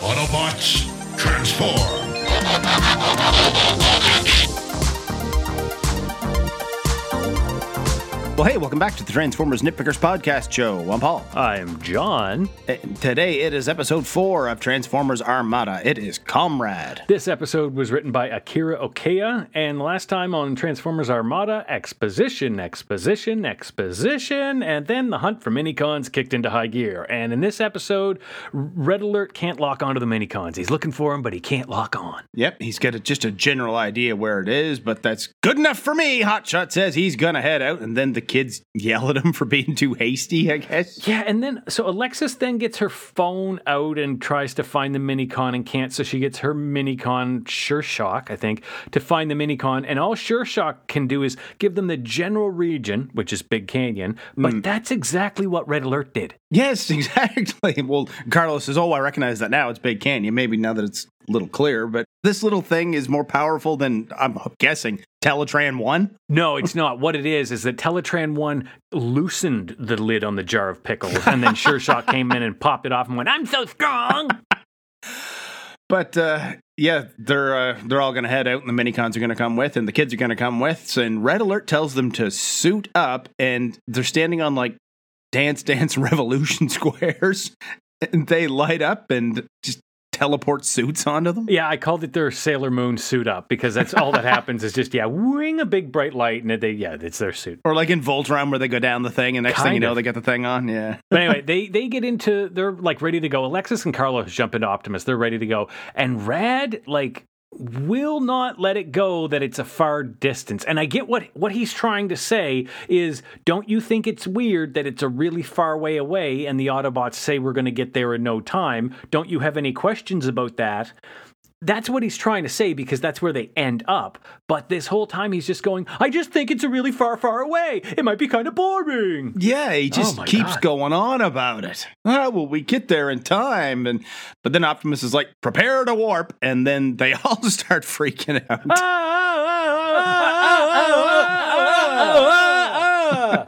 Autobots, transform! Well, hey, welcome back to the Transformers Nitpickers Podcast Show. I'm Paul. I'm John. And Today it is episode four of Transformers Armada. It is Comrade. This episode was written by Akira Okeya, and last time on Transformers Armada, exposition, exposition, exposition, and then the hunt for minicons kicked into high gear. And in this episode, Red Alert can't lock onto the minicons. He's looking for them, but he can't lock on. Yep, he's got a, just a general idea where it is, but that's good enough for me. Hotshot says he's gonna head out, and then the kids yell at him for being too hasty, I guess. Yeah, and then so Alexis then gets her phone out and tries to find the minicon and can't. So she gets her minicon Sure Shock, I think, to find the minicon. And all Sure Shock can do is give them the general region, which is Big Canyon. But mm. that's exactly what Red Alert did. Yes, exactly. Well, Carlos says, Oh, I recognize that now. It's Big Canyon. Maybe now that it's a little clear, but this little thing is more powerful than I'm guessing Teletran 1. No, it's not. What it is is that Teletran One loosened the lid on the jar of pickles, and then Sure Shock came in and popped it off and went, "I'm so strong." But uh, yeah, they're uh, they're all going to head out, and the minicons are going to come with, and the kids are going to come with. So, and Red Alert tells them to suit up, and they're standing on like Dance Dance Revolution squares, and they light up and just teleport suits onto them. Yeah, I called it their Sailor Moon suit up because that's all that happens is just yeah, wing a big bright light and they yeah, it's their suit. Or like in Voltron, where they go down the thing, and next thing you know, of. they get the thing on. Yeah. But anyway, they they get into they're like ready to go. Alexis and Carlos jump into Optimus. They're ready to go, and Rad like will not let it go that it's a far distance. And I get what what he's trying to say is don't you think it's weird that it's a really far way away and the Autobots say we're going to get there in no time? Don't you have any questions about that? That's what he's trying to say because that's where they end up. But this whole time he's just going, I just think it's a really far, far away. It might be kind of boring. Yeah, he just Oh keeps God. going on about it. Ah, well, we get there in time, and but then Optimus is like, "Prepare to warp," and then they all start freaking out.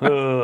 Ugh.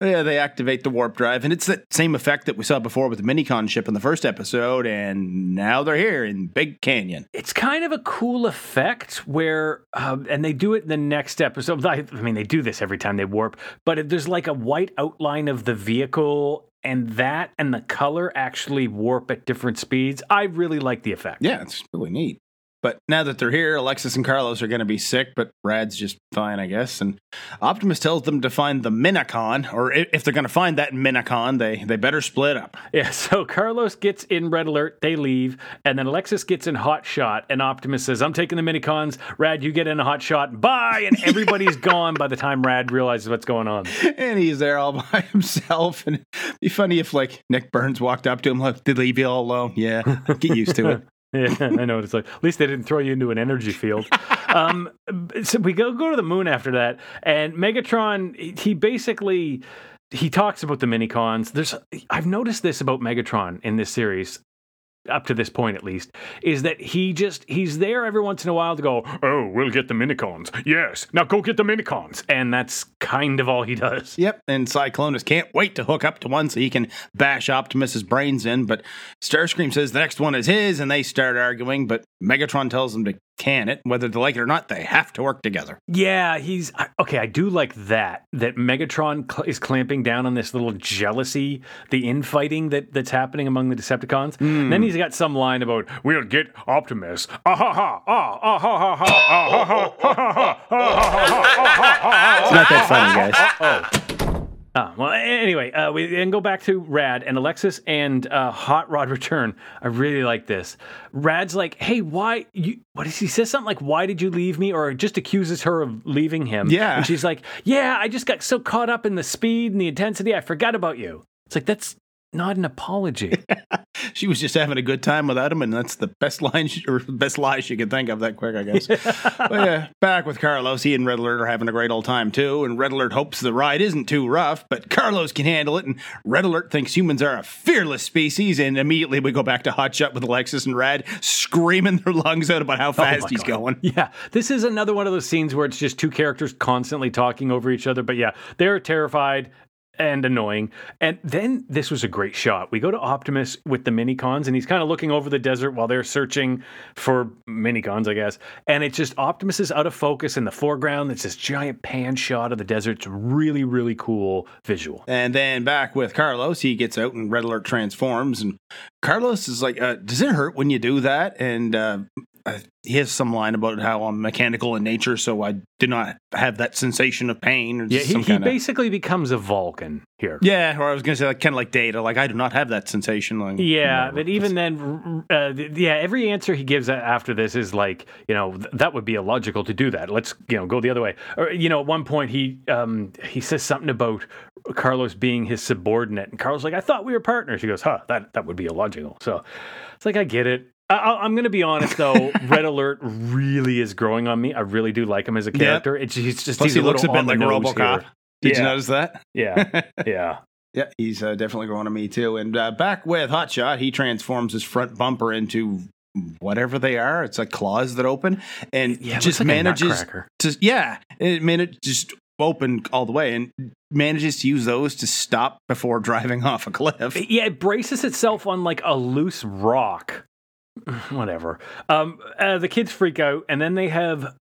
Yeah, they activate the warp drive, and it's that same effect that we saw before with the Minicon ship in the first episode, and now they're here in Big Canyon. it's kind of a cool effect where, um, and they do it in the next episode. I, I mean, they do this every time they warp, but there's like a white outline of the vehicle, and that and the color actually warp at different speeds. I really like the effect. Yeah, it's really neat. But now that they're here, Alexis and Carlos are going to be sick, but Rad's just fine, I guess. And Optimus tells them to find the Minicon, or if they're going to find that Minicon, they they better split up. Yeah, so Carlos gets in Red Alert, they leave, and then Alexis gets in Hot Shot, and Optimus says, I'm taking the minicons. Rad, you get in a Hot Shot. Bye! And everybody's gone by the time Rad realizes what's going on. and he's there all by himself. And it'd be funny if like Nick Burns walked up to him, like, "Did leave you all alone?" Yeah, get used to it. Yeah, I know what it's like. At least they didn't throw you into an energy field. um, so we go go to the moon after that, and Megatron. He basically he talks about the minicons. There's I've noticed this about Megatron in this series. Up to this point, at least, is that he just he's there every once in a while to go, oh, we'll get the minicons. Yes, now go get the minicons, and that's kind of all he does. Yep, and Cyclonus can't wait to hook up to one so he can bash Optimus's brains in. But Starscream says the next one is his, and they start arguing. But Megatron tells them to can it, whether they like it or not. They have to work together. Yeah, he's okay. I do like that. That Megatron cl- is clamping down on this little jealousy, the infighting that that's happening among the Decepticons. And then he's got some line about "We'll get Optimus." Ah ha ha ah ah ha ha ha ah ha ha ha ha ha ha ha ha It's not that funny, guys. Ah, well, anyway, uh, we then go back to Rad and Alexis and uh, Hot Rod return. I really like this. Rad's like, "Hey, why you? What is he says something like, "Why did you leave me?" Or just accuses her of leaving him. Yeah. and she's like, "Yeah, I just got so caught up in the speed and the intensity, I forgot about you." It's like that's not an apology. She was just having a good time without him, and that's the best line she, or best lie she could think of that quick, I guess. but yeah, back with Carlos, he and Red Alert are having a great old time too, and Red Alert hopes the ride isn't too rough, but Carlos can handle it, and Red Alert thinks humans are a fearless species, and immediately we go back to Hot Shot with Alexis and Rad screaming their lungs out about how oh fast Oh he's God. going. Yeah, this is another one of those scenes where it's just two characters constantly talking over each other. But yeah, they're terrified. And annoying. And then this was a great shot. We go to Optimus with the minicons, and he's kind of looking over the desert while they're searching for minicons, I guess. And it's just Optimus is out of focus in the foreground. It's this giant pan shot of the desert. It's really, really cool visual. And then back with Carlos, he gets out and Red Alert transforms, and Carlos is like, uh, "Does it hurt when you do that?" And uh, uh, he has some line about how I'm mechanical in nature, so I do not have that sensation of pain. Or Yeah, he, he basically becomes a Vulcan here. yeah, or I was gonna say like kind of like Data, like I do not have that sensation. Like, Yeah, whatever. but even then, uh, yeah, every answer he gives after this is like, you know, th- that would be illogical to do that. Let's, you know, go the other way. Or, you know, at one point he um, he says something about Carlos being his subordinate, and Carlos like, I thought we were partners. He goes, huh, that that would be illogical. So it's like I get it. I, I'm going to be honest though, Red Alert really is growing on me. I really do like him as a character. It's he's just Plus he's he a looks a bit like RoboCop. here. Did you notice that? Yeah, yeah. Yeah, he's uh, definitely growing on me too. And uh, back with Hotshot, he transforms his front bumper into whatever they are. It's like claws that open, and Yeah, just like manages to yeah, it managed just open all the way and manages to use those to stop before driving off a cliff. Yeah, it braces itself on like a loose rock. Whatever. Um, uh, the kids freak out, and then they have.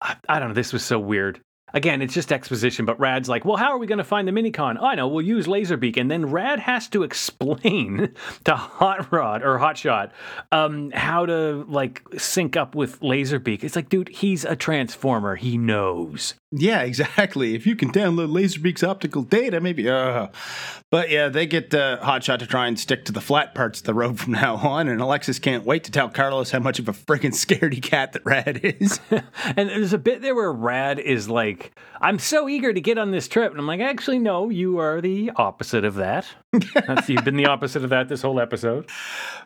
I, I don't know. This was so weird. Again, it's just exposition, but Rad's like, well, how are we going to find the minicon? I know, we'll use Laserbeak. And then Rad has to explain to Hot Rod or Hotshot um, how to like sync up with Laserbeak. It's like, dude, he's a transformer. He knows. Yeah, exactly. If you can download Laserbeak's optical data, maybe. Uh, but yeah, they get uh, Hotshot to try and stick to the flat parts of the road from now on, and Alexis can't wait to tell Carlos how much of a freaking scaredy cat that Rad is. And there's a bit there where Rad is like, I'm so eager to get on this trip. And I'm like, actually, no, you are the opposite of that. You've been the opposite of that this whole episode.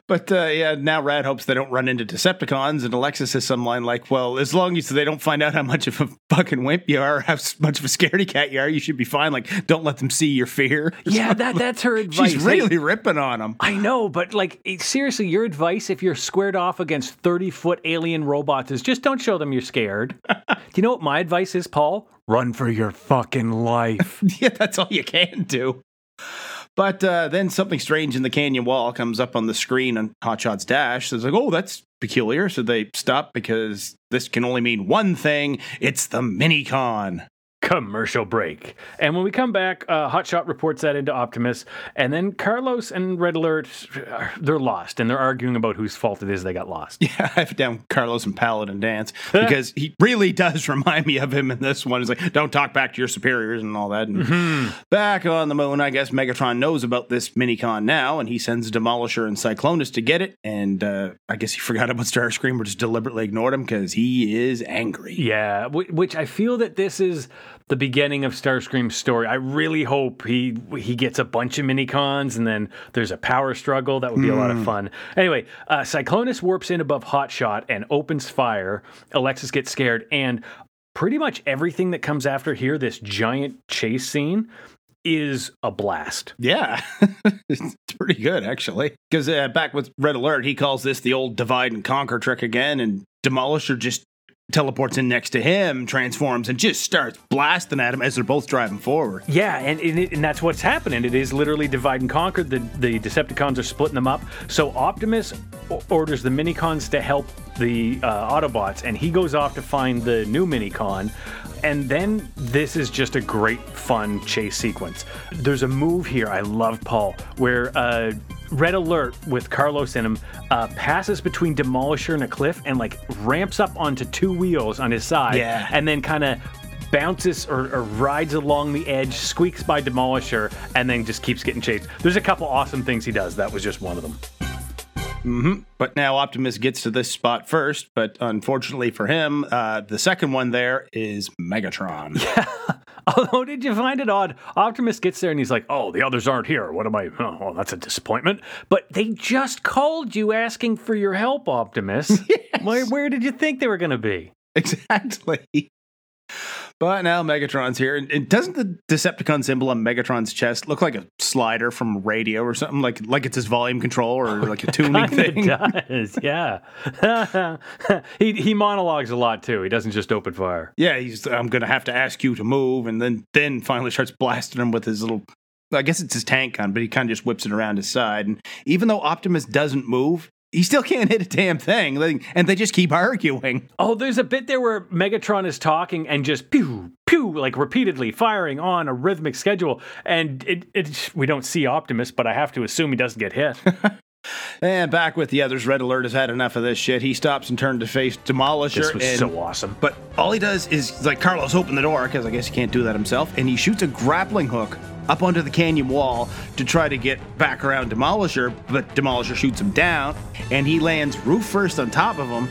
But uh, yeah, now Rad hopes they don't run into Decepticons, and Alexis has some line like, "Well, as long as they don't find out how much of a fucking wimp you are, how much of a scaredy cat you are, you should be fine. Like, don't let them see your fear." Yeah, that that's her advice. She's Like, really ripping on them. I know, but like, it- seriously, your advice if you're squared off against 30 foot alien robots is just don't show them you're scared. Do you know what my advice is, Paul? Run for your fucking life. yeah, that's all you can do. But uh, then something strange in the canyon wall comes up on the screen on Hotshot's dash. So it's like, oh, that's peculiar. So they stop because this can only mean one thing it's the Minicon. Commercial break. And when we come back, uh, Hotshot reports that into Optimus, and then Carlos and Red Alert, they're lost, and they're arguing about whose fault it is they got lost. Yeah, I have down Carlos and Paladin Danse because he really does remind me of him in this one. He's like, don't talk back to your superiors and all that. And back on the moon, I guess Megatron knows about this minicon now, and he sends Demolisher and Cyclonus to get it. And uh, I guess he forgot about Starscream or just deliberately ignored him because he is angry. Yeah, wh- which I feel that this is the beginning of Starscream's story. I really hope he he gets a bunch of minicons and then there's a power struggle. That would be a lot of fun. Anyway, uh, Cyclonus warps in above Hotshot and opens fire. Alexis gets scared, and pretty much everything that comes after here, this giant chase scene, is a blast. Yeah, it's pretty good actually. Because uh, back with Red Alert, he calls this the old divide and conquer trick again, and Demolisher just teleports in next to him, transforms, and just starts blasting at him as they're both driving forward. Yeah, and and, it, and that's what's happening. It is literally divide and conquer. The the Decepticons are splitting them up. So Optimus orders the Minicons to help the uh, Autobots, and he goes off to find the new Minicon. And then this is just a great fun chase sequence. There's a move here I love, Paul, where uh, Red Alert with Carlos in him uh, passes between Demolisher and a cliff and like ramps up onto two wheels on his side, Yeah. and then kind of bounces or, or rides along the edge, squeaks by Demolisher, and then just keeps getting chased. There's a couple awesome things he does. That was just one of them. But now Optimus gets to this spot first, but unfortunately for him, uh, the second one there is Megatron. Yeah. Although, did you find it odd? Optimus gets there and he's like, "Oh, the others aren't here. What am I? Oh, well, that's a disappointment." But they just called you asking for your help, Optimus. Where, where did you think they were going to be? exactly. But now Megatron's here, and, doesn't the Decepticon symbol on Megatron's chest look like a slider from radio or something? Like like it's his volume control or oh, like a tuning thing? does, yeah. he he monologues a lot too. He doesn't just open fire. Yeah, he's. I'm gonna have to ask you to move, and then then finally starts blasting him with his little I guess it's his tank gun, but he kind of just whips it around his side. And even though Optimus doesn't move, he still can't hit a damn thing. And they just keep arguing. Oh, there's a bit there where Megatron is talking and just pew, pew, like repeatedly firing on a rhythmic schedule. And it, it we don't see Optimus, but I have to assume he doesn't get hit. And back with the others, Red Alert has had enough of this shit. He stops and turns to face Demolisher. this was and- so awesome. But all he does is like Carlos open the door because I guess he can't do that himself, and he shoots a grappling hook up onto the canyon wall to try to get back around Demolisher. But Demolisher shoots him down, and he lands roof first on top of him.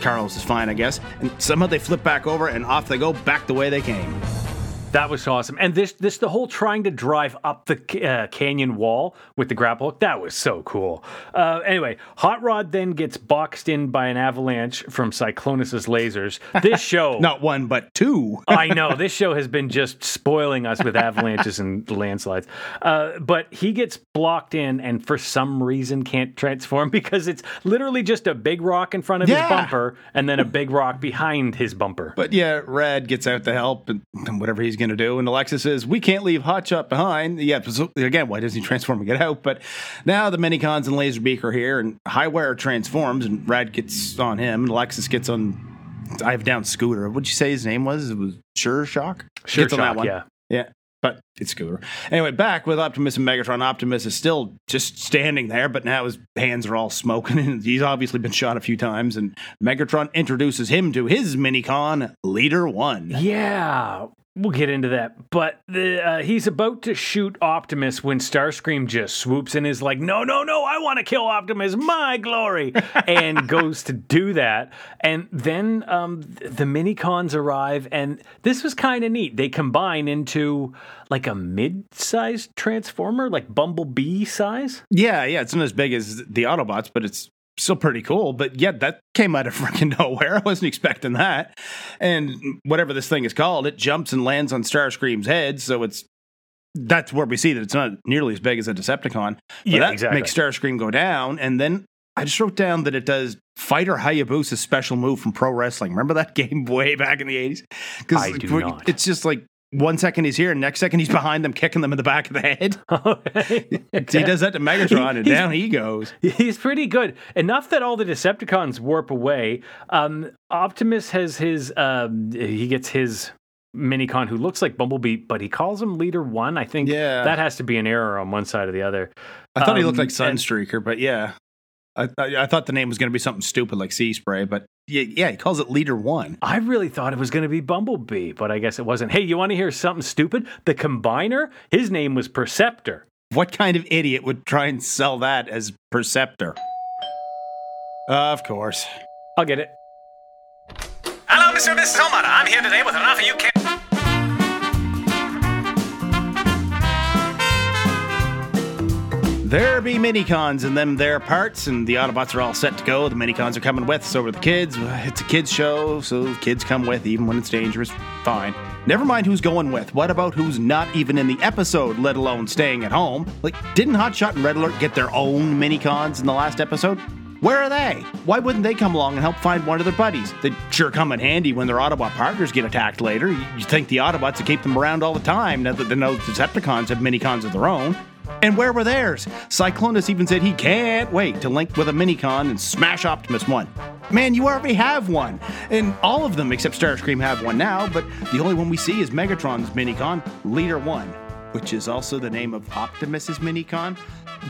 Carlos is fine, I guess. And somehow they flip back over, and off they go back the way they came. That was awesome. And this, this, the whole trying to drive up the uh, canyon wall with the grapple hook, that was so cool. Uh, anyway, Hot Rod then gets boxed in by an avalanche from Cyclonus's lasers. This show. Not one, but two. I know this show has been just spoiling us with avalanches and landslides. Uh, but he gets blocked in, and for some reason can't transform because it's literally just a big rock in front of Yeah. his bumper and then a big rock behind his bumper. But yeah, Red gets out to help and, and whatever he's going to do. And Alexis says, We can't leave Hotshot behind. Yeah, so again, why doesn't he transform and get out? But now the Minicons and Laserbeak are here, and Highwire transforms, and Rad gets on him, and Alexis gets on. I have down Scooter. What'd you say his name was? It was Sure Shock? Sure Gets on that one. yeah. Yeah. But it's Scooter. Anyway, back with Optimus and Megatron. Optimus is still just standing there, but now his hands are all smoking, and he's obviously been shot a few times. And Megatron introduces him to his minicon, Leader One. Yeah, we'll get into that. But the, uh, he's about to shoot Optimus when Starscream just swoops in, is like, "No, no, no! I want to kill Optimus, my glory!" and goes to do that. And then um, th- the Minicons arrive, and this was kind of neat. They combine into like a mid-sized transformer, like Bumblebee size. Yeah, yeah, it's not as big as the Autobots, but it's still pretty cool. But yeah, that came out of freaking nowhere. I wasn't expecting that. And whatever this thing is called, it jumps and lands on Starscream's head, so it's that's where we see that it's not nearly as big as a Decepticon. But Yeah, that exactly. makes Starscream go down, and then I just wrote down that it does Fighter Hayabusa's special move from pro wrestling. Remember that game way back in the eighties? Because do not. It's just like one second he's here, and next second he's behind them, kicking them in the back of the head. Okay. he does that to Megatron, and He's- down he goes. He's pretty good. Enough that all the Decepticons warp away. Um, Optimus has his. Um, he gets his minicon who looks like Bumblebee, but he calls him Leader One. I think Yeah. that has to be an error on one side or the other. I thought he looked Um, like Sunstreaker, but yeah. I, I, I thought the name was going to be something stupid like Sea Spray, but yeah, yeah, he calls it Leader One. I really thought it was going to be Bumblebee, but I guess it wasn't. Hey, you want to hear something stupid? The Combiner, his name was Perceptor. What kind of idiot would try and sell that as Perceptor? of course. I'll get it. Hello, Mr. and Mrs. Omar. I'm here today with an offer you can't. There be minicons and them their parts, and the Autobots are all set to go. The minicons are coming with, so are the kids. It's a kids show, so kids come with even when it's dangerous. Fine. Never mind who's going with. What about who's not even in the episode, let alone staying at home? Like, didn't Hotshot and Red Alert get their own minicons in the last episode? Where are they? Why wouldn't they come along and help find one of their buddies? They'd sure come in handy when their Autobot partners get attacked later. You you think the Autobots would keep them around all the time now that they know the Decepticons have minicons of their own. And where were theirs? Cyclonus even said he can't wait to link with a minicon and smash Optimus one. Man, you already have one. And all of them except Starscream have one now, but the only one we see is Megatron's minicon, Leader 1, which is also the name of Optimus's minicon.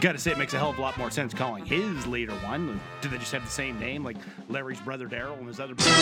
Gotta say, it makes a hell of a lot more sense calling his Leader 1. Do they just have the same name, like Larry's brother Daryl and his other brother?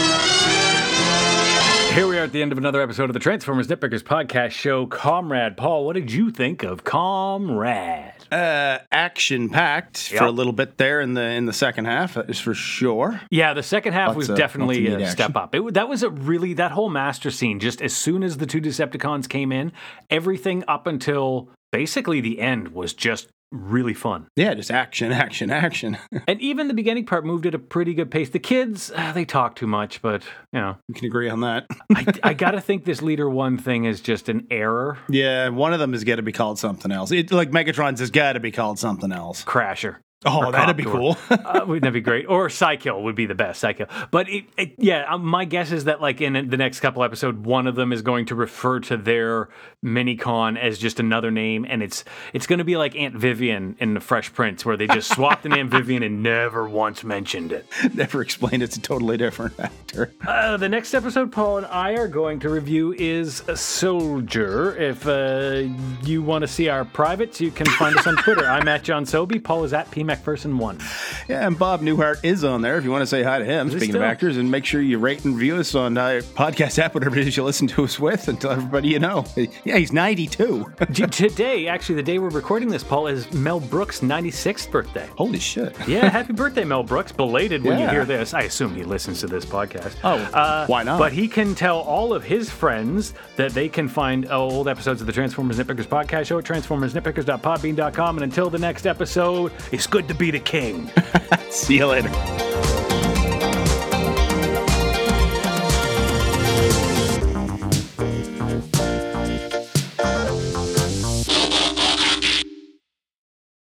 Here we are at the end of another episode of the Transformers Nitpickers podcast show. Comrade Paul, what did you think of Comrade? uh, action packed for a little bit there in the in the second half, that is for sure. Yeah, the second half Lots was of- definitely a neat step up. It, that was a really that whole master scene. Just as soon as the two Decepticons came in, everything up until basically the end was just really fun. Yeah, just action, action, action. and even the beginning part moved at a pretty good pace. The kids, uh, they talk too much, but you know, we can agree on that. I, I gotta think this leader one thing is just an error. Yeah, one of them has got to be called something else. It, like Megatron's has got to be called something else. Crasher. Oh, that'd be cool. uh, wouldn't that be great? Or Psykill would be the best. Psykill, but it, it, yeah, um, my guess is that like in the next couple episodes, one of them is going to refer to their mini con as just another name, and it's it's going to be like Aunt Vivian in the Fresh Prince, where they just swapped an Aunt Vivian and never once mentioned it. Never explained it's a totally different actor. Uh, the next episode Paul and I are going to review is Soldier. If uh, you want to see our privates, you can find us on Twitter. I'm at John Sobey. Paul is at PMacPherson1. Yeah, and Bob Newhart is on there if you want to say hi to him. he Speaking of actors, and make sure you rate and review us on uh, podcast app, whatever it is you listen to us with, and tell everybody you know. Yeah, he's 92. Today, actually, the day we're recording this, Paul, is Mel Brooks' 96th birthday. Holy shit. Yeah, happy birthday, Mel Brooks. Belated when you hear this. I assume he listens to this podcast. Oh, why not? But he can tell all of his friends that they can find uh, old episodes of the Transformers Nitpickers podcast show at transformersnitpickers.podbean.com. And until the next episode, it's good to be the king. See you later.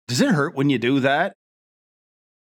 Does it hurt when you do that?